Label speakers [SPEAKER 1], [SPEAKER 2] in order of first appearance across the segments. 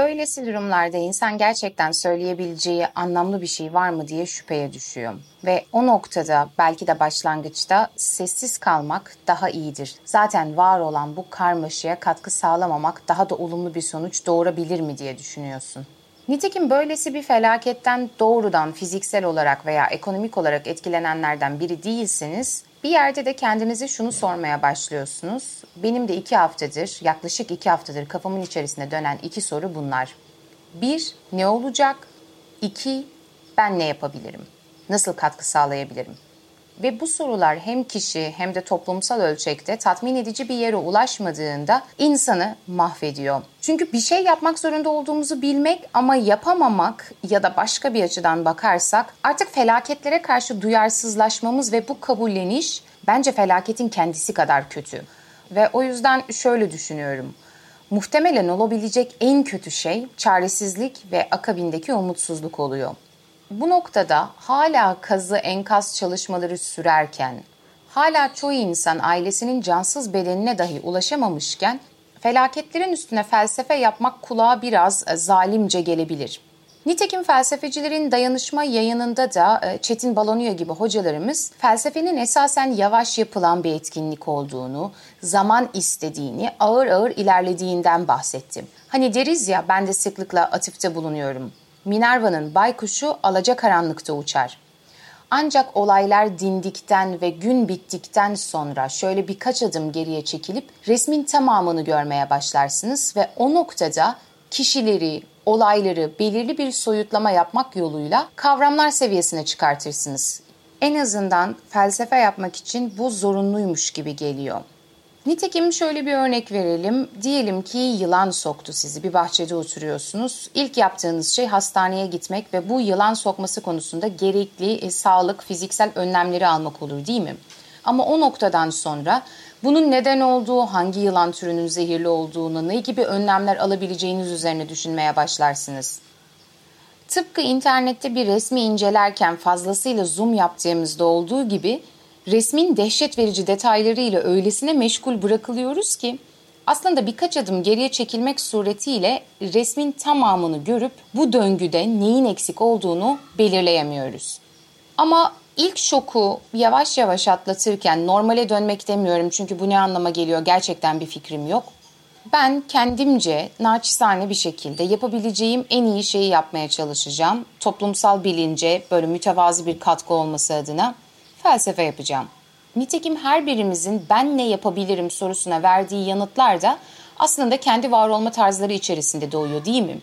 [SPEAKER 1] Böylesi durumlarda insan gerçekten söyleyebileceği anlamlı bir şey var mı diye şüpheye düşüyor. Ve o noktada belki de başlangıçta sessiz kalmak daha iyidir. Zaten var olan bu karmaşaya katkı sağlamamak daha da olumlu bir sonuç doğurabilir mi diye düşünüyorsun. Nitekim böylesi bir felaketten doğrudan fiziksel olarak veya ekonomik olarak etkilenenlerden biri değilseniz bir yerde de kendinize şunu sormaya başlıyorsunuz. Benim de iki haftadır, yaklaşık iki haftadır kafamın içerisinde dönen iki soru bunlar. Bir, ne olacak? İki, ben ne yapabilirim? Nasıl katkı sağlayabilirim? Ve bu sorular hem kişi hem de toplumsal ölçekte tatmin edici bir yere ulaşmadığında insanı mahvediyor. Çünkü bir şey yapmak zorunda olduğumuzu bilmek ama yapamamak ya da başka bir açıdan bakarsak artık felaketlere karşı duyarsızlaşmamız ve bu kabulleniş bence felaketin kendisi kadar kötü. Ve o yüzden şöyle düşünüyorum. Muhtemelen olabilecek en kötü şey çaresizlik ve akabindeki umutsuzluk oluyor. Bu noktada hala kazı enkaz çalışmaları sürerken, hala çoğu insan ailesinin cansız bedenine dahi ulaşamamışken felaketlerin üstüne felsefe yapmak kulağa biraz e, zalimce gelebilir. Nitekim felsefecilerin dayanışma yayınında da e, Çetin Balonuya gibi hocalarımız felsefenin esasen yavaş yapılan bir etkinlik olduğunu, zaman istediğini, ağır ağır ilerlediğinden bahsettim. Hani deriz ya ben de sıklıkla atıfta bulunuyorum. Minerva'nın baykuşu alacakaranlıkta uçar. Ancak olaylar dindikten ve gün bittikten sonra şöyle birkaç adım geriye çekilip resmin tamamını görmeye başlarsınız ve o noktada kişileri, olayları belirli bir soyutlama yapmak yoluyla kavramlar seviyesine çıkartırsınız. En azından felsefe yapmak için bu zorunluymuş gibi geliyor. Nitekim şöyle bir örnek verelim. Diyelim ki yılan soktu sizi. Bir bahçede oturuyorsunuz. İlk yaptığınız şey hastaneye gitmek ve bu yılan sokması konusunda gerekli e, sağlık, fiziksel önlemleri almak olur değil mi? Ama o noktadan sonra bunun neden olduğu, hangi yılan türünün zehirli olduğunu, ne gibi önlemler alabileceğiniz üzerine düşünmeye başlarsınız. Tıpkı internette bir resmi incelerken fazlasıyla zoom yaptığımızda olduğu gibi resmin dehşet verici detaylarıyla öylesine meşgul bırakılıyoruz ki aslında birkaç adım geriye çekilmek suretiyle resmin tamamını görüp bu döngüde neyin eksik olduğunu belirleyemiyoruz. Ama ilk şoku yavaş yavaş atlatırken normale dönmek demiyorum çünkü bu ne anlama geliyor gerçekten bir fikrim yok. Ben kendimce naçizane bir şekilde yapabileceğim en iyi şeyi yapmaya çalışacağım. Toplumsal bilince böyle mütevazi bir katkı olması adına felsefe yapacağım. Nitekim her birimizin ben ne yapabilirim sorusuna verdiği yanıtlar da aslında kendi var olma tarzları içerisinde doğuyor değil mi?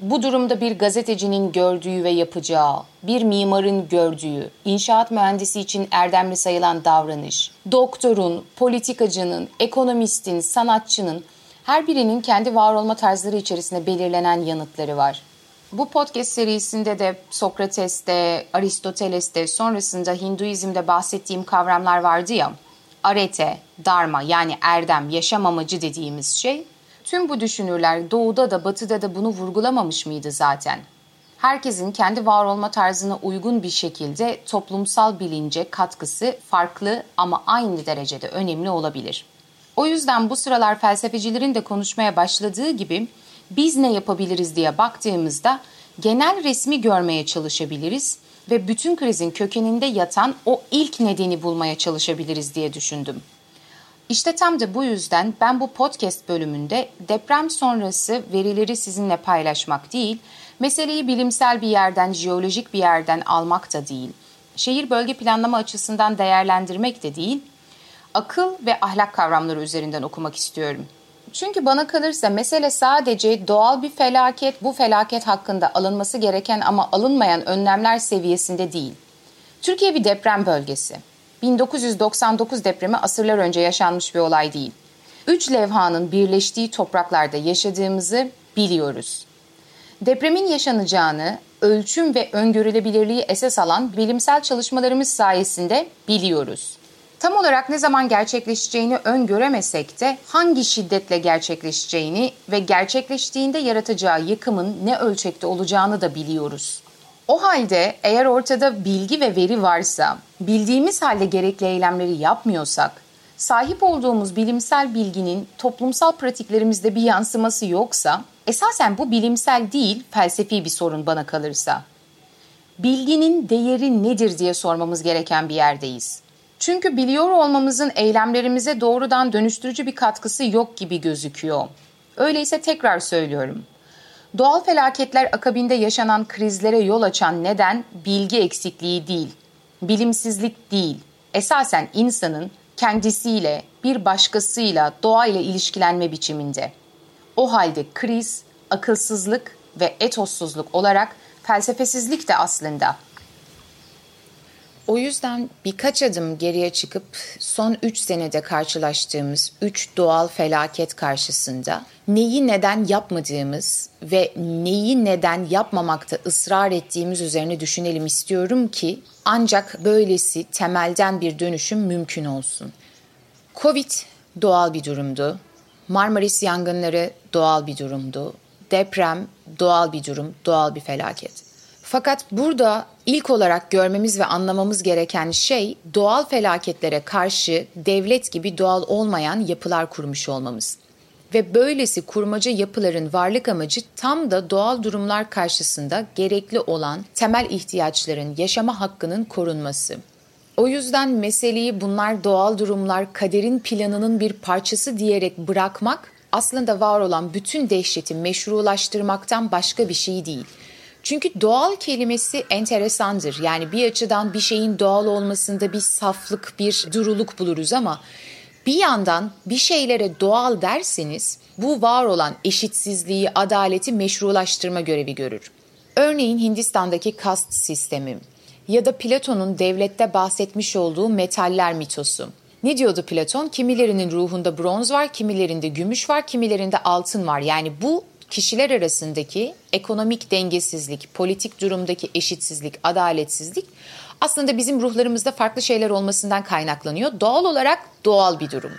[SPEAKER 1] Bu durumda bir gazetecinin gördüğü ve yapacağı, bir mimarın gördüğü, inşaat mühendisi için erdemli sayılan davranış, doktorun, politikacının, ekonomistin, sanatçının her birinin kendi var olma tarzları içerisinde belirlenen yanıtları var. Bu podcast serisinde de Sokrates'te, Aristoteles'te, sonrasında Hinduizm'de bahsettiğim kavramlar vardı ya. Arete, Dharma yani erdem, yaşam amacı dediğimiz şey. Tüm bu düşünürler doğuda da batıda da bunu vurgulamamış mıydı zaten? Herkesin kendi var olma tarzına uygun bir şekilde toplumsal bilince katkısı farklı ama aynı derecede önemli olabilir. O yüzden bu sıralar felsefecilerin de konuşmaya başladığı gibi biz ne yapabiliriz diye baktığımızda genel resmi görmeye çalışabiliriz ve bütün krizin kökeninde yatan o ilk nedeni bulmaya çalışabiliriz diye düşündüm. İşte tam da bu yüzden ben bu podcast bölümünde deprem sonrası verileri sizinle paylaşmak değil, meseleyi bilimsel bir yerden, jeolojik bir yerden almak da değil, şehir bölge planlama açısından değerlendirmek de değil, akıl ve ahlak kavramları üzerinden okumak istiyorum. Çünkü bana kalırsa mesele sadece doğal bir felaket, bu felaket hakkında alınması gereken ama alınmayan önlemler seviyesinde değil. Türkiye bir deprem bölgesi. 1999 depremi asırlar önce yaşanmış bir olay değil. Üç levhanın birleştiği topraklarda yaşadığımızı biliyoruz. Depremin yaşanacağını ölçüm ve öngörülebilirliği esas alan bilimsel çalışmalarımız sayesinde biliyoruz. Tam olarak ne zaman gerçekleşeceğini öngöremesek de hangi şiddetle gerçekleşeceğini ve gerçekleştiğinde yaratacağı yıkımın ne ölçekte olacağını da biliyoruz. O halde eğer ortada bilgi ve veri varsa, bildiğimiz halde gerekli eylemleri yapmıyorsak, sahip olduğumuz bilimsel bilginin toplumsal pratiklerimizde bir yansıması yoksa, esasen bu bilimsel değil, felsefi bir sorun bana kalırsa. Bilginin değeri nedir diye sormamız gereken bir yerdeyiz. Çünkü biliyor olmamızın eylemlerimize doğrudan dönüştürücü bir katkısı yok gibi gözüküyor. Öyleyse tekrar söylüyorum. Doğal felaketler akabinde yaşanan krizlere yol açan neden bilgi eksikliği değil, bilimsizlik değil. Esasen insanın kendisiyle, bir başkasıyla, doğayla ilişkilenme biçiminde. O halde kriz, akılsızlık ve etossuzluk olarak felsefesizlik de aslında o yüzden birkaç adım geriye çıkıp son 3 senede karşılaştığımız 3 doğal felaket karşısında neyi neden yapmadığımız ve neyi neden yapmamakta ısrar ettiğimiz üzerine düşünelim istiyorum ki ancak böylesi temelden bir dönüşüm mümkün olsun. Covid doğal bir durumdu. Marmaris yangınları doğal bir durumdu. Deprem doğal bir durum, doğal bir felaket. Fakat burada ilk olarak görmemiz ve anlamamız gereken şey doğal felaketlere karşı devlet gibi doğal olmayan yapılar kurmuş olmamız. Ve böylesi kurmaca yapıların varlık amacı tam da doğal durumlar karşısında gerekli olan temel ihtiyaçların, yaşama hakkının korunması. O yüzden meseleyi bunlar doğal durumlar kaderin planının bir parçası diyerek bırakmak aslında var olan bütün dehşeti meşrulaştırmaktan başka bir şey değil. Çünkü doğal kelimesi enteresandır. Yani bir açıdan bir şeyin doğal olmasında bir saflık, bir duruluk buluruz ama bir yandan bir şeylere doğal derseniz bu var olan eşitsizliği, adaleti meşrulaştırma görevi görür. Örneğin Hindistan'daki kast sistemi ya da Platon'un devlette bahsetmiş olduğu metaller mitosu. Ne diyordu Platon? Kimilerinin ruhunda bronz var, kimilerinde gümüş var, kimilerinde altın var. Yani bu kişiler arasındaki ekonomik dengesizlik, politik durumdaki eşitsizlik, adaletsizlik aslında bizim ruhlarımızda farklı şeyler olmasından kaynaklanıyor. Doğal olarak doğal bir durum.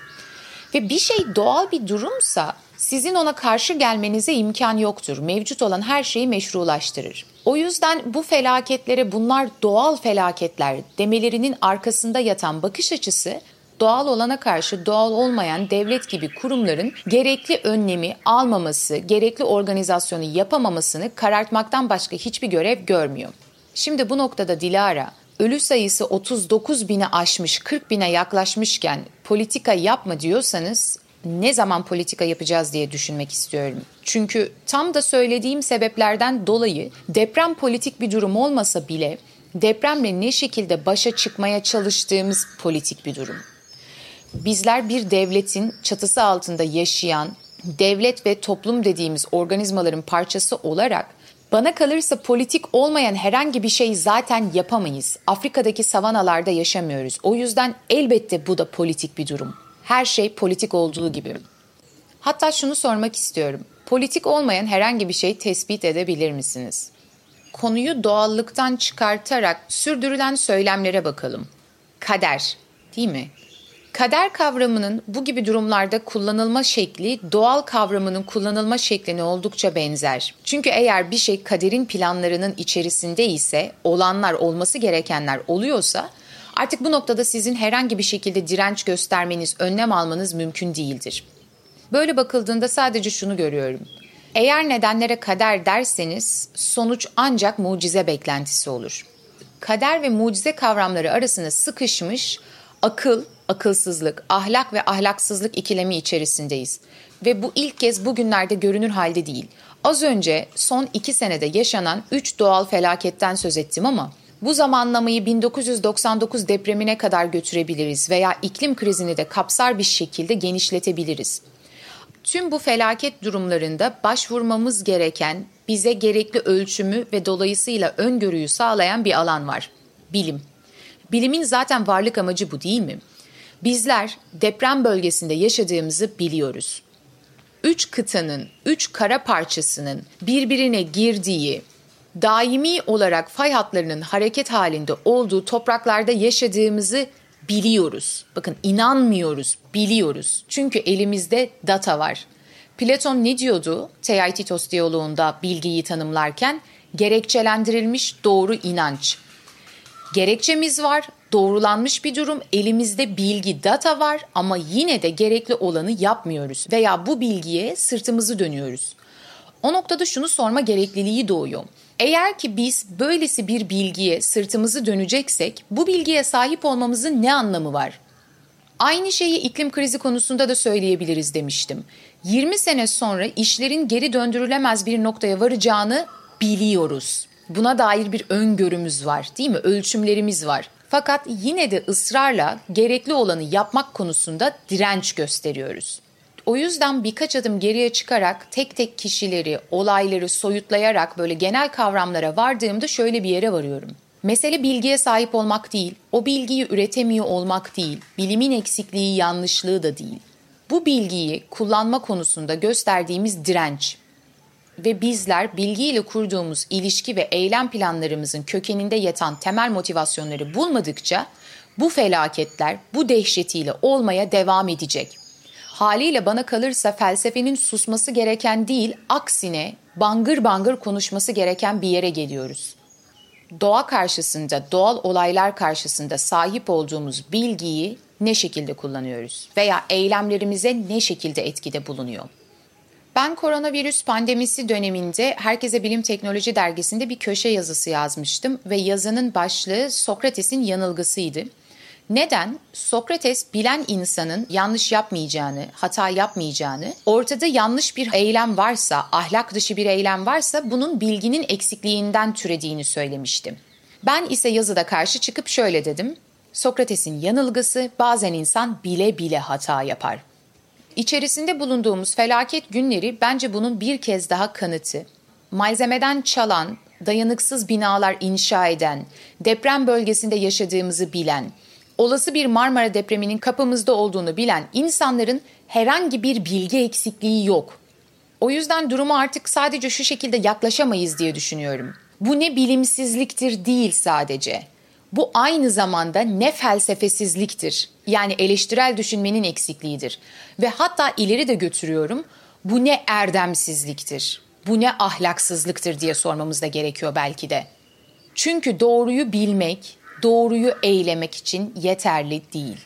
[SPEAKER 1] Ve bir şey doğal bir durumsa sizin ona karşı gelmenize imkan yoktur. Mevcut olan her şeyi meşrulaştırır. O yüzden bu felaketlere bunlar doğal felaketler demelerinin arkasında yatan bakış açısı doğal olana karşı doğal olmayan devlet gibi kurumların gerekli önlemi almaması, gerekli organizasyonu yapamamasını karartmaktan başka hiçbir görev görmüyor. Şimdi bu noktada Dilara, ölü sayısı 39 bine aşmış, 40 bine yaklaşmışken politika yapma diyorsanız ne zaman politika yapacağız diye düşünmek istiyorum. Çünkü tam da söylediğim sebeplerden dolayı deprem politik bir durum olmasa bile depremle ne şekilde başa çıkmaya çalıştığımız politik bir durum. Bizler bir devletin çatısı altında yaşayan devlet ve toplum dediğimiz organizmaların parçası olarak bana kalırsa politik olmayan herhangi bir şey zaten yapamayız. Afrika'daki savanalarda yaşamıyoruz. O yüzden elbette bu da politik bir durum. Her şey politik olduğu gibi. Hatta şunu sormak istiyorum. Politik olmayan herhangi bir şey tespit edebilir misiniz? Konuyu doğallıktan çıkartarak sürdürülen söylemlere bakalım. Kader, değil mi? Kader kavramının bu gibi durumlarda kullanılma şekli doğal kavramının kullanılma şekline oldukça benzer. Çünkü eğer bir şey kaderin planlarının içerisinde ise olanlar olması gerekenler oluyorsa artık bu noktada sizin herhangi bir şekilde direnç göstermeniz, önlem almanız mümkün değildir. Böyle bakıldığında sadece şunu görüyorum. Eğer nedenlere kader derseniz sonuç ancak mucize beklentisi olur. Kader ve mucize kavramları arasında sıkışmış akıl, akılsızlık, ahlak ve ahlaksızlık ikilemi içerisindeyiz. Ve bu ilk kez bugünlerde görünür halde değil. Az önce son iki senede yaşanan üç doğal felaketten söz ettim ama bu zamanlamayı 1999 depremine kadar götürebiliriz veya iklim krizini de kapsar bir şekilde genişletebiliriz. Tüm bu felaket durumlarında başvurmamız gereken, bize gerekli ölçümü ve dolayısıyla öngörüyü sağlayan bir alan var. Bilim. Bilimin zaten varlık amacı bu değil mi? Bizler deprem bölgesinde yaşadığımızı biliyoruz. Üç kıtanın, üç kara parçasının birbirine girdiği, daimi olarak fay hatlarının hareket halinde olduğu topraklarda yaşadığımızı biliyoruz. Bakın inanmıyoruz, biliyoruz. Çünkü elimizde data var. Platon ne diyordu Theaetetos diyaloğunda bilgiyi tanımlarken? Gerekçelendirilmiş doğru inanç. Gerekçemiz var, Doğrulanmış bir durum, elimizde bilgi, data var ama yine de gerekli olanı yapmıyoruz veya bu bilgiye sırtımızı dönüyoruz. O noktada şunu sorma gerekliliği doğuyor. Eğer ki biz böylesi bir bilgiye sırtımızı döneceksek bu bilgiye sahip olmamızın ne anlamı var? Aynı şeyi iklim krizi konusunda da söyleyebiliriz demiştim. 20 sene sonra işlerin geri döndürülemez bir noktaya varacağını biliyoruz. Buna dair bir öngörümüz var, değil mi? Ölçümlerimiz var. Fakat yine de ısrarla gerekli olanı yapmak konusunda direnç gösteriyoruz. O yüzden birkaç adım geriye çıkarak tek tek kişileri, olayları soyutlayarak böyle genel kavramlara vardığımda şöyle bir yere varıyorum. Mesele bilgiye sahip olmak değil, o bilgiyi üretemiyor olmak değil, bilimin eksikliği, yanlışlığı da değil. Bu bilgiyi kullanma konusunda gösterdiğimiz direnç ve bizler bilgiyle kurduğumuz ilişki ve eylem planlarımızın kökeninde yatan temel motivasyonları bulmadıkça bu felaketler bu dehşetiyle olmaya devam edecek. Haliyle bana kalırsa felsefenin susması gereken değil, aksine bangır bangır konuşması gereken bir yere geliyoruz. Doğa karşısında, doğal olaylar karşısında sahip olduğumuz bilgiyi ne şekilde kullanıyoruz veya eylemlerimize ne şekilde etkide bulunuyor? Ben koronavirüs pandemisi döneminde Herkese Bilim Teknoloji dergisinde bir köşe yazısı yazmıştım ve yazının başlığı Sokrates'in yanılgısıydı. Neden? Sokrates bilen insanın yanlış yapmayacağını, hata yapmayacağını, ortada yanlış bir eylem varsa, ahlak dışı bir eylem varsa bunun bilginin eksikliğinden türediğini söylemiştim. Ben ise yazıda karşı çıkıp şöyle dedim. Sokrates'in yanılgısı bazen insan bile bile hata yapar. İçerisinde bulunduğumuz felaket günleri bence bunun bir kez daha kanıtı. Malzemeden çalan, dayanıksız binalar inşa eden, deprem bölgesinde yaşadığımızı bilen, olası bir Marmara depreminin kapımızda olduğunu bilen insanların herhangi bir bilgi eksikliği yok. O yüzden durumu artık sadece şu şekilde yaklaşamayız diye düşünüyorum. Bu ne bilimsizliktir değil sadece. Bu aynı zamanda ne felsefesizliktir. Yani eleştirel düşünmenin eksikliğidir. Ve hatta ileri de götürüyorum. Bu ne erdemsizliktir. Bu ne ahlaksızlıktır diye sormamız da gerekiyor belki de. Çünkü doğruyu bilmek, doğruyu eylemek için yeterli değil.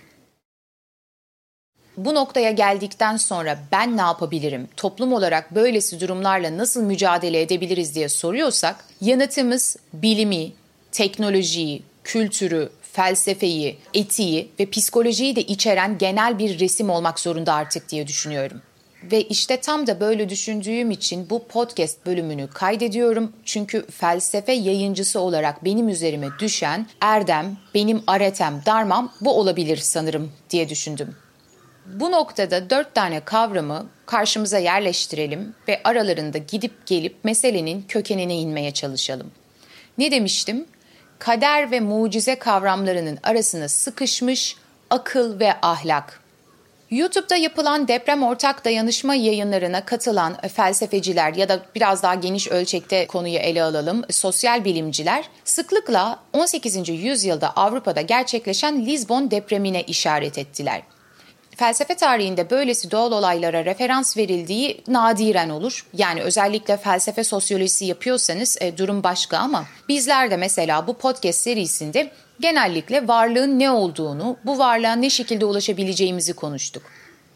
[SPEAKER 1] Bu noktaya geldikten sonra ben ne yapabilirim? Toplum olarak böylesi durumlarla nasıl mücadele edebiliriz diye soruyorsak yanıtımız bilimi, teknolojiyi, kültürü, felsefeyi, etiği ve psikolojiyi de içeren genel bir resim olmak zorunda artık diye düşünüyorum. Ve işte tam da böyle düşündüğüm için bu podcast bölümünü kaydediyorum. Çünkü felsefe yayıncısı olarak benim üzerime düşen erdem, benim aretem, darmam bu olabilir sanırım diye düşündüm. Bu noktada dört tane kavramı karşımıza yerleştirelim ve aralarında gidip gelip meselenin kökenine inmeye çalışalım. Ne demiştim? Kader ve mucize kavramlarının arasına sıkışmış akıl ve ahlak. YouTube'da yapılan deprem ortak dayanışma yayınlarına katılan felsefeciler ya da biraz daha geniş ölçekte konuyu ele alalım sosyal bilimciler sıklıkla 18. yüzyılda Avrupa'da gerçekleşen Lisbon depremine işaret ettiler. Felsefe tarihinde böylesi doğal olaylara referans verildiği nadiren olur. Yani özellikle felsefe sosyolojisi yapıyorsanız e, durum başka ama bizler de mesela bu podcast serisinde genellikle varlığın ne olduğunu, bu varlığa ne şekilde ulaşabileceğimizi konuştuk.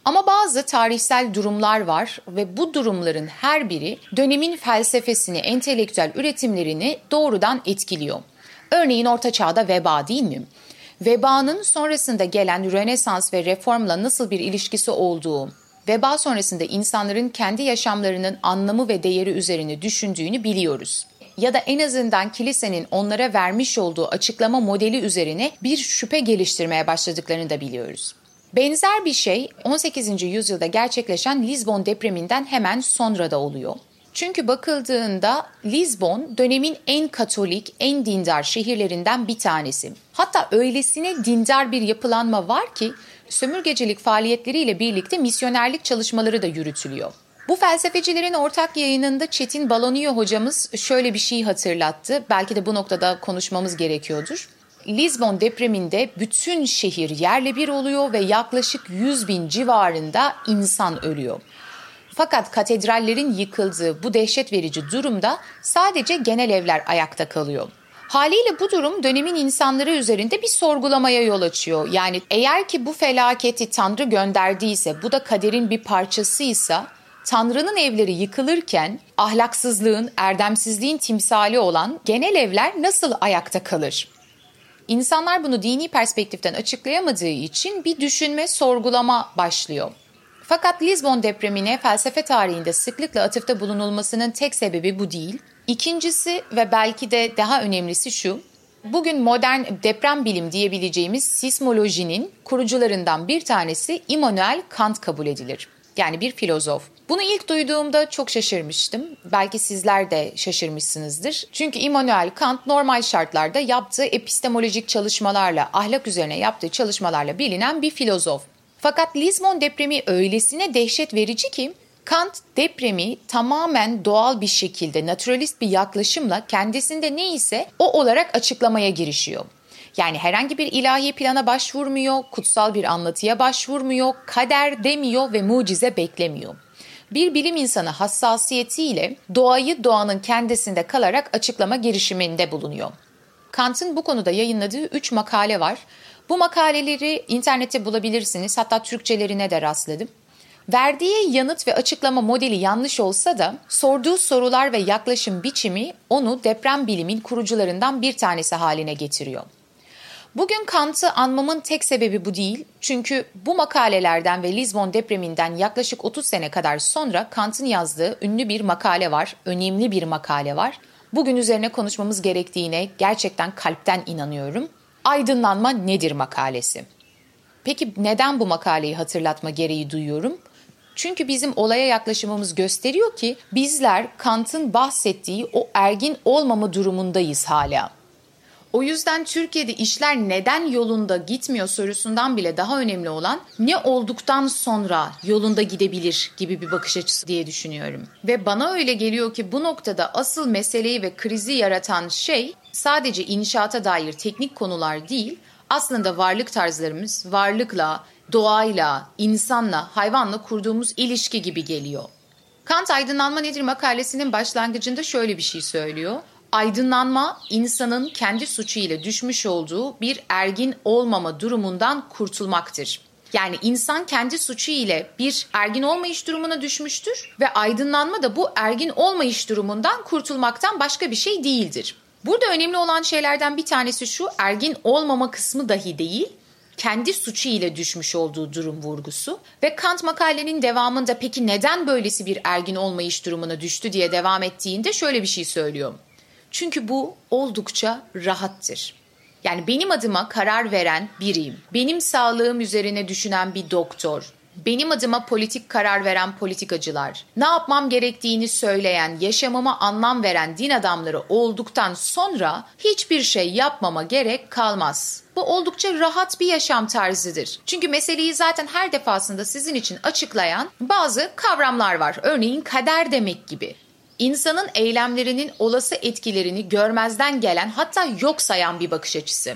[SPEAKER 1] Ama bazı tarihsel durumlar var ve bu durumların her biri dönemin felsefesini, entelektüel üretimlerini doğrudan etkiliyor. Örneğin Orta Çağ'da veba değil mi? Vebanın sonrasında gelen Rönesans ve reformla nasıl bir ilişkisi olduğu, veba sonrasında insanların kendi yaşamlarının anlamı ve değeri üzerine düşündüğünü biliyoruz ya da en azından kilisenin onlara vermiş olduğu açıklama modeli üzerine bir şüphe geliştirmeye başladıklarını da biliyoruz. Benzer bir şey 18. yüzyılda gerçekleşen Lisbon depreminden hemen sonra da oluyor. Çünkü bakıldığında Lisbon dönemin en katolik, en dindar şehirlerinden bir tanesi. Hatta öylesine dindar bir yapılanma var ki sömürgecilik faaliyetleriyle birlikte misyonerlik çalışmaları da yürütülüyor. Bu felsefecilerin ortak yayınında Çetin Baloniyo hocamız şöyle bir şey hatırlattı. Belki de bu noktada konuşmamız gerekiyordur. Lisbon depreminde bütün şehir yerle bir oluyor ve yaklaşık 100 bin civarında insan ölüyor. Fakat katedrallerin yıkıldığı bu dehşet verici durumda sadece genel evler ayakta kalıyor. Haliyle bu durum dönemin insanları üzerinde bir sorgulamaya yol açıyor. Yani eğer ki bu felaketi Tanrı gönderdiyse, bu da kaderin bir parçasıysa Tanrı'nın evleri yıkılırken ahlaksızlığın, erdemsizliğin timsali olan genel evler nasıl ayakta kalır? İnsanlar bunu dini perspektiften açıklayamadığı için bir düşünme, sorgulama başlıyor. Fakat Lisbon depremine felsefe tarihinde sıklıkla atıfta bulunulmasının tek sebebi bu değil. İkincisi ve belki de daha önemlisi şu. Bugün modern deprem bilim diyebileceğimiz sismolojinin kurucularından bir tanesi Immanuel Kant kabul edilir. Yani bir filozof. Bunu ilk duyduğumda çok şaşırmıştım. Belki sizler de şaşırmışsınızdır. Çünkü Immanuel Kant normal şartlarda yaptığı epistemolojik çalışmalarla, ahlak üzerine yaptığı çalışmalarla bilinen bir filozof. Fakat Lisbon depremi öylesine dehşet verici ki Kant depremi tamamen doğal bir şekilde naturalist bir yaklaşımla kendisinde neyse o olarak açıklamaya girişiyor. Yani herhangi bir ilahi plana başvurmuyor, kutsal bir anlatıya başvurmuyor, kader demiyor ve mucize beklemiyor. Bir bilim insanı hassasiyetiyle doğayı doğanın kendisinde kalarak açıklama girişiminde bulunuyor. Kant'ın bu konuda yayınladığı 3 makale var. Bu makaleleri internette bulabilirsiniz. Hatta Türkçelerine de rastladım. Verdiği yanıt ve açıklama modeli yanlış olsa da sorduğu sorular ve yaklaşım biçimi onu deprem bilimin kurucularından bir tanesi haline getiriyor. Bugün Kant'ı anmamın tek sebebi bu değil. Çünkü bu makalelerden ve Lisbon depreminden yaklaşık 30 sene kadar sonra Kant'ın yazdığı ünlü bir makale var, önemli bir makale var. Bugün üzerine konuşmamız gerektiğine gerçekten kalpten inanıyorum. Aydınlanma nedir makalesi? Peki neden bu makaleyi hatırlatma gereği duyuyorum? Çünkü bizim olaya yaklaşımımız gösteriyor ki bizler Kant'ın bahsettiği o ergin olmama durumundayız hala. O yüzden Türkiye'de işler neden yolunda gitmiyor sorusundan bile daha önemli olan ne olduktan sonra yolunda gidebilir gibi bir bakış açısı diye düşünüyorum. Ve bana öyle geliyor ki bu noktada asıl meseleyi ve krizi yaratan şey sadece inşaata dair teknik konular değil, aslında varlık tarzlarımız varlıkla, doğayla, insanla, hayvanla kurduğumuz ilişki gibi geliyor. Kant Aydınlanma Nedir makalesinin başlangıcında şöyle bir şey söylüyor. Aydınlanma insanın kendi suçu ile düşmüş olduğu bir ergin olmama durumundan kurtulmaktır. Yani insan kendi suçu ile bir ergin olmayış durumuna düşmüştür ve aydınlanma da bu ergin olmayış durumundan kurtulmaktan başka bir şey değildir. Burada önemli olan şeylerden bir tanesi şu ergin olmama kısmı dahi değil kendi suçu ile düşmüş olduğu durum vurgusu ve Kant makalenin devamında peki neden böylesi bir ergin olmayış durumuna düştü diye devam ettiğinde şöyle bir şey söylüyor. Çünkü bu oldukça rahattır. Yani benim adıma karar veren biriyim. Benim sağlığım üzerine düşünen bir doktor, benim adıma politik karar veren politikacılar, ne yapmam gerektiğini söyleyen, yaşamıma anlam veren din adamları olduktan sonra hiçbir şey yapmama gerek kalmaz. Bu oldukça rahat bir yaşam tarzıdır. Çünkü meseleyi zaten her defasında sizin için açıklayan bazı kavramlar var. Örneğin kader demek gibi. İnsanın eylemlerinin olası etkilerini görmezden gelen hatta yok sayan bir bakış açısı.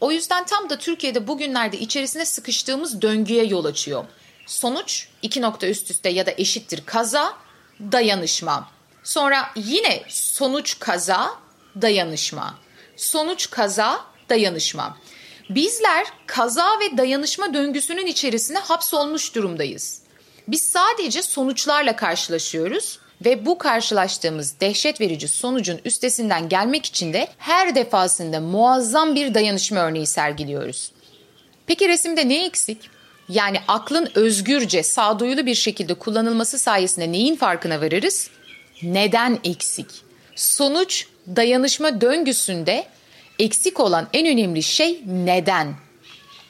[SPEAKER 1] O yüzden tam da Türkiye'de bugünlerde içerisine sıkıştığımız döngüye yol açıyor. Sonuç iki nokta üst üste ya da eşittir kaza, dayanışma. Sonra yine sonuç kaza, dayanışma. Sonuç kaza, dayanışma. Bizler kaza ve dayanışma döngüsünün içerisine hapsolmuş durumdayız. Biz sadece sonuçlarla karşılaşıyoruz ve bu karşılaştığımız dehşet verici sonucun üstesinden gelmek için de her defasında muazzam bir dayanışma örneği sergiliyoruz. Peki resimde ne eksik? Yani aklın özgürce, sağduyulu bir şekilde kullanılması sayesinde neyin farkına varırız? Neden eksik? Sonuç dayanışma döngüsünde eksik olan en önemli şey neden?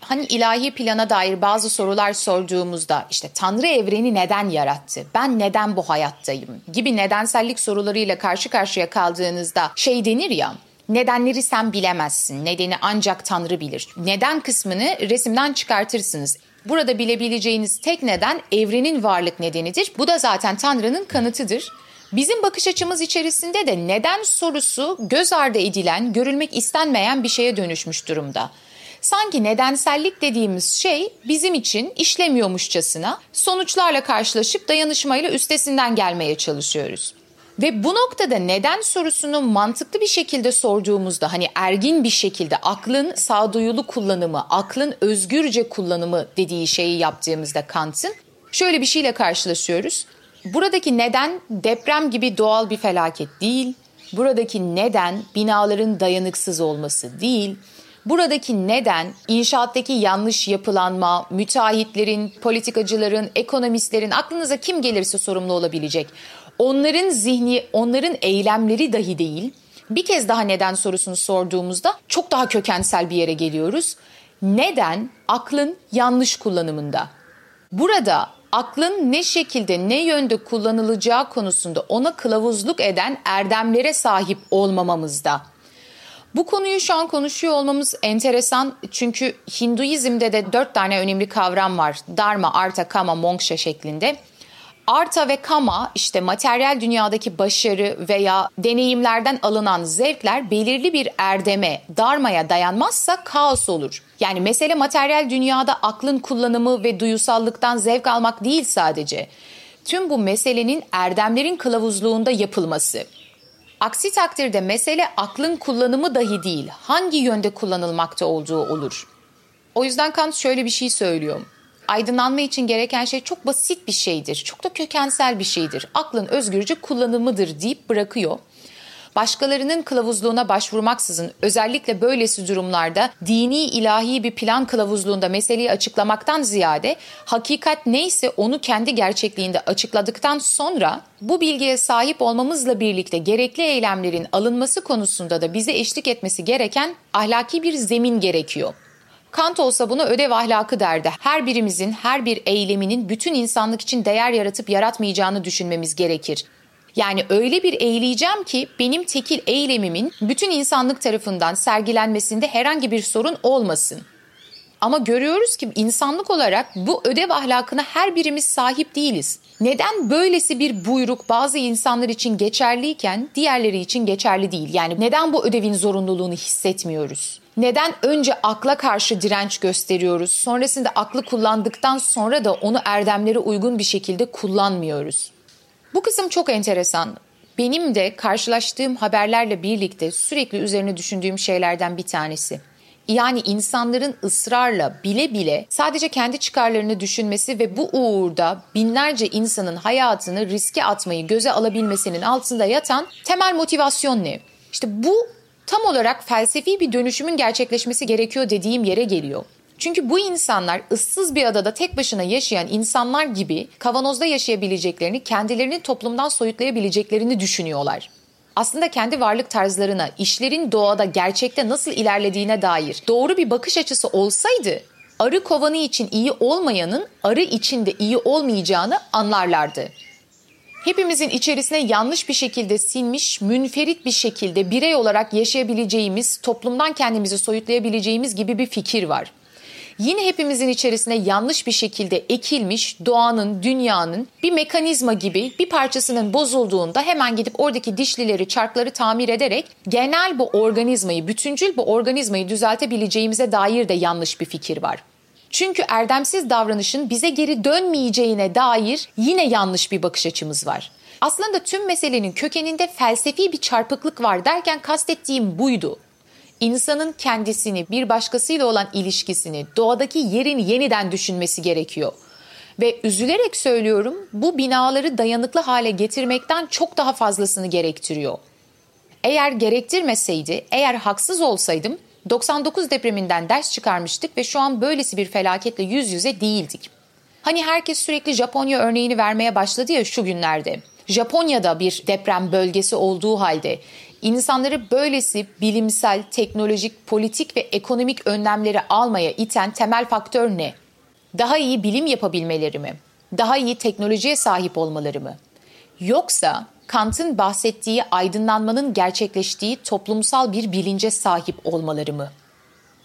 [SPEAKER 1] Hani ilahi plana dair bazı sorular sorduğumuzda işte Tanrı evreni neden yarattı? Ben neden bu hayattayım? gibi nedensellik sorularıyla karşı karşıya kaldığınızda şey denir ya Nedenleri sen bilemezsin. Nedeni ancak Tanrı bilir. Neden kısmını resimden çıkartırsınız. Burada bilebileceğiniz tek neden evrenin varlık nedenidir. Bu da zaten Tanrı'nın kanıtıdır. Bizim bakış açımız içerisinde de neden sorusu göz ardı edilen, görülmek istenmeyen bir şeye dönüşmüş durumda. Sanki nedensellik dediğimiz şey bizim için işlemiyormuşçasına sonuçlarla karşılaşıp dayanışmayla üstesinden gelmeye çalışıyoruz. Ve bu noktada neden sorusunu mantıklı bir şekilde sorduğumuzda hani ergin bir şekilde aklın sağduyulu kullanımı, aklın özgürce kullanımı dediği şeyi yaptığımızda Kant'ın şöyle bir şeyle karşılaşıyoruz. Buradaki neden deprem gibi doğal bir felaket değil. Buradaki neden binaların dayanıksız olması değil. Buradaki neden inşaattaki yanlış yapılanma, müteahhitlerin, politikacıların, ekonomistlerin aklınıza kim gelirse sorumlu olabilecek. Onların zihni, onların eylemleri dahi değil. Bir kez daha neden sorusunu sorduğumuzda çok daha kökensel bir yere geliyoruz. Neden aklın yanlış kullanımında? Burada aklın ne şekilde ne yönde kullanılacağı konusunda ona kılavuzluk eden erdemlere sahip olmamamızda. Bu konuyu şu an konuşuyor olmamız enteresan çünkü Hinduizm'de de dört tane önemli kavram var. Dharma, Artha, Kama, Moksha şeklinde. Arta ve kama işte materyal dünyadaki başarı veya deneyimlerden alınan zevkler belirli bir erdeme, darmaya dayanmazsa kaos olur. Yani mesele materyal dünyada aklın kullanımı ve duyusallıktan zevk almak değil sadece. Tüm bu meselenin erdemlerin kılavuzluğunda yapılması. Aksi takdirde mesele aklın kullanımı dahi değil, hangi yönde kullanılmakta olduğu olur. O yüzden Kant şöyle bir şey söylüyor aydınlanma için gereken şey çok basit bir şeydir. Çok da kökensel bir şeydir. Aklın özgürce kullanımıdır deyip bırakıyor. Başkalarının kılavuzluğuna başvurmaksızın özellikle böylesi durumlarda dini ilahi bir plan kılavuzluğunda meseleyi açıklamaktan ziyade hakikat neyse onu kendi gerçekliğinde açıkladıktan sonra bu bilgiye sahip olmamızla birlikte gerekli eylemlerin alınması konusunda da bize eşlik etmesi gereken ahlaki bir zemin gerekiyor. Kant olsa buna ödev ahlakı derdi. Her birimizin, her bir eyleminin bütün insanlık için değer yaratıp yaratmayacağını düşünmemiz gerekir. Yani öyle bir eğileceğim ki benim tekil eylemimin bütün insanlık tarafından sergilenmesinde herhangi bir sorun olmasın. Ama görüyoruz ki insanlık olarak bu ödev ahlakına her birimiz sahip değiliz. Neden böylesi bir buyruk bazı insanlar için geçerliyken diğerleri için geçerli değil? Yani neden bu ödevin zorunluluğunu hissetmiyoruz? Neden önce akla karşı direnç gösteriyoruz? Sonrasında aklı kullandıktan sonra da onu erdemlere uygun bir şekilde kullanmıyoruz. Bu kısım çok enteresan. Benim de karşılaştığım haberlerle birlikte sürekli üzerine düşündüğüm şeylerden bir tanesi. Yani insanların ısrarla bile bile sadece kendi çıkarlarını düşünmesi ve bu uğurda binlerce insanın hayatını riske atmayı göze alabilmesinin altında yatan temel motivasyon ne? İşte bu tam olarak felsefi bir dönüşümün gerçekleşmesi gerekiyor dediğim yere geliyor. Çünkü bu insanlar ıssız bir adada tek başına yaşayan insanlar gibi kavanozda yaşayabileceklerini, kendilerini toplumdan soyutlayabileceklerini düşünüyorlar. Aslında kendi varlık tarzlarına, işlerin doğada gerçekte nasıl ilerlediğine dair doğru bir bakış açısı olsaydı, arı kovanı için iyi olmayanın arı için de iyi olmayacağını anlarlardı hepimizin içerisine yanlış bir şekilde sinmiş, münferit bir şekilde birey olarak yaşayabileceğimiz, toplumdan kendimizi soyutlayabileceğimiz gibi bir fikir var. Yine hepimizin içerisine yanlış bir şekilde ekilmiş doğanın, dünyanın bir mekanizma gibi bir parçasının bozulduğunda hemen gidip oradaki dişlileri, çarkları tamir ederek genel bu organizmayı, bütüncül bu organizmayı düzeltebileceğimize dair de yanlış bir fikir var. Çünkü erdemsiz davranışın bize geri dönmeyeceğine dair yine yanlış bir bakış açımız var. Aslında tüm meselenin kökeninde felsefi bir çarpıklık var derken kastettiğim buydu. İnsanın kendisini, bir başkasıyla olan ilişkisini, doğadaki yerini yeniden düşünmesi gerekiyor. Ve üzülerek söylüyorum bu binaları dayanıklı hale getirmekten çok daha fazlasını gerektiriyor. Eğer gerektirmeseydi, eğer haksız olsaydım 99 depreminden ders çıkarmıştık ve şu an böylesi bir felaketle yüz yüze değildik. Hani herkes sürekli Japonya örneğini vermeye başladı ya şu günlerde. Japonya'da bir deprem bölgesi olduğu halde insanları böylesi bilimsel, teknolojik, politik ve ekonomik önlemleri almaya iten temel faktör ne? Daha iyi bilim yapabilmeleri mi? Daha iyi teknolojiye sahip olmaları mı? Yoksa Kant'ın bahsettiği aydınlanmanın gerçekleştiği toplumsal bir bilince sahip olmaları mı?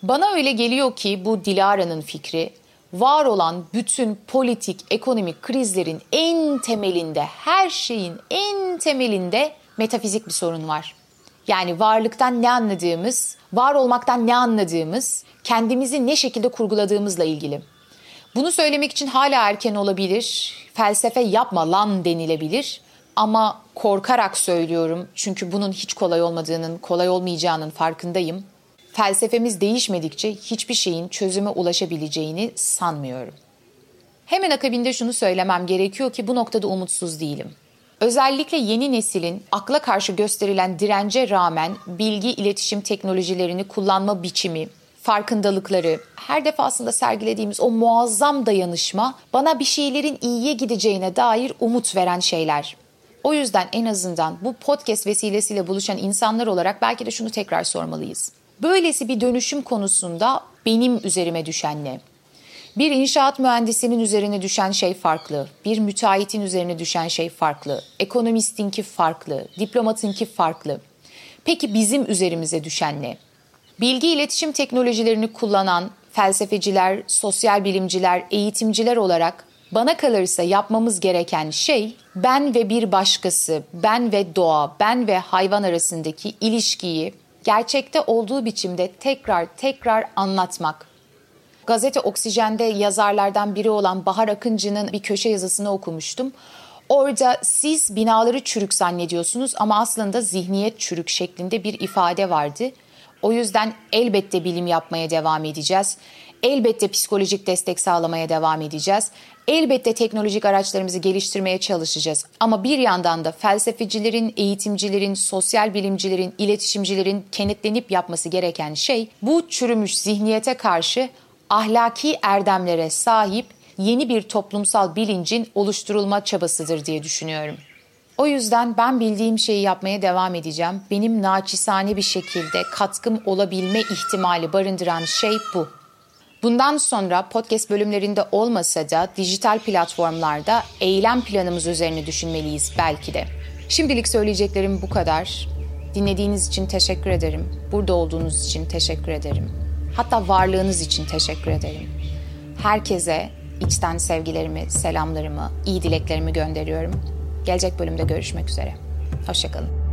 [SPEAKER 1] Bana öyle geliyor ki bu Dilara'nın fikri var olan bütün politik, ekonomik krizlerin en temelinde, her şeyin en temelinde metafizik bir sorun var. Yani varlıktan ne anladığımız, var olmaktan ne anladığımız, kendimizi ne şekilde kurguladığımızla ilgili. Bunu söylemek için hala erken olabilir, felsefe yapma lan denilebilir ama korkarak söylüyorum çünkü bunun hiç kolay olmadığının, kolay olmayacağının farkındayım. Felsefemiz değişmedikçe hiçbir şeyin çözüme ulaşabileceğini sanmıyorum. Hemen akabinde şunu söylemem gerekiyor ki bu noktada umutsuz değilim. Özellikle yeni neslin akla karşı gösterilen dirence rağmen bilgi iletişim teknolojilerini kullanma biçimi, farkındalıkları, her defasında sergilediğimiz o muazzam dayanışma bana bir şeylerin iyiye gideceğine dair umut veren şeyler. O yüzden en azından bu podcast vesilesiyle buluşan insanlar olarak belki de şunu tekrar sormalıyız. Böylesi bir dönüşüm konusunda benim üzerime düşen ne? Bir inşaat mühendisinin üzerine düşen şey farklı, bir müteahhitin üzerine düşen şey farklı, ekonomistinki farklı, diplomatınki farklı. Peki bizim üzerimize düşen ne? Bilgi iletişim teknolojilerini kullanan felsefeciler, sosyal bilimciler, eğitimciler olarak bana kalırsa yapmamız gereken şey ben ve bir başkası, ben ve doğa, ben ve hayvan arasındaki ilişkiyi gerçekte olduğu biçimde tekrar tekrar anlatmak. Gazete Oksijen'de yazarlardan biri olan Bahar Akıncı'nın bir köşe yazısını okumuştum. Orada siz binaları çürük zannediyorsunuz ama aslında zihniyet çürük şeklinde bir ifade vardı. O yüzden elbette bilim yapmaya devam edeceğiz. Elbette psikolojik destek sağlamaya devam edeceğiz. Elbette teknolojik araçlarımızı geliştirmeye çalışacağız. Ama bir yandan da felsefecilerin, eğitimcilerin, sosyal bilimcilerin, iletişimcilerin kenetlenip yapması gereken şey bu çürümüş zihniyete karşı ahlaki erdemlere sahip yeni bir toplumsal bilincin oluşturulma çabasıdır diye düşünüyorum. O yüzden ben bildiğim şeyi yapmaya devam edeceğim. Benim naçizane bir şekilde katkım olabilme ihtimali barındıran şey bu. Bundan sonra podcast bölümlerinde olmasa da dijital platformlarda eylem planımız üzerine düşünmeliyiz belki de. Şimdilik söyleyeceklerim bu kadar. Dinlediğiniz için teşekkür ederim. Burada olduğunuz için teşekkür ederim. Hatta varlığınız için teşekkür ederim. Herkese içten sevgilerimi, selamlarımı, iyi dileklerimi gönderiyorum. Gelecek bölümde görüşmek üzere. Hoşçakalın.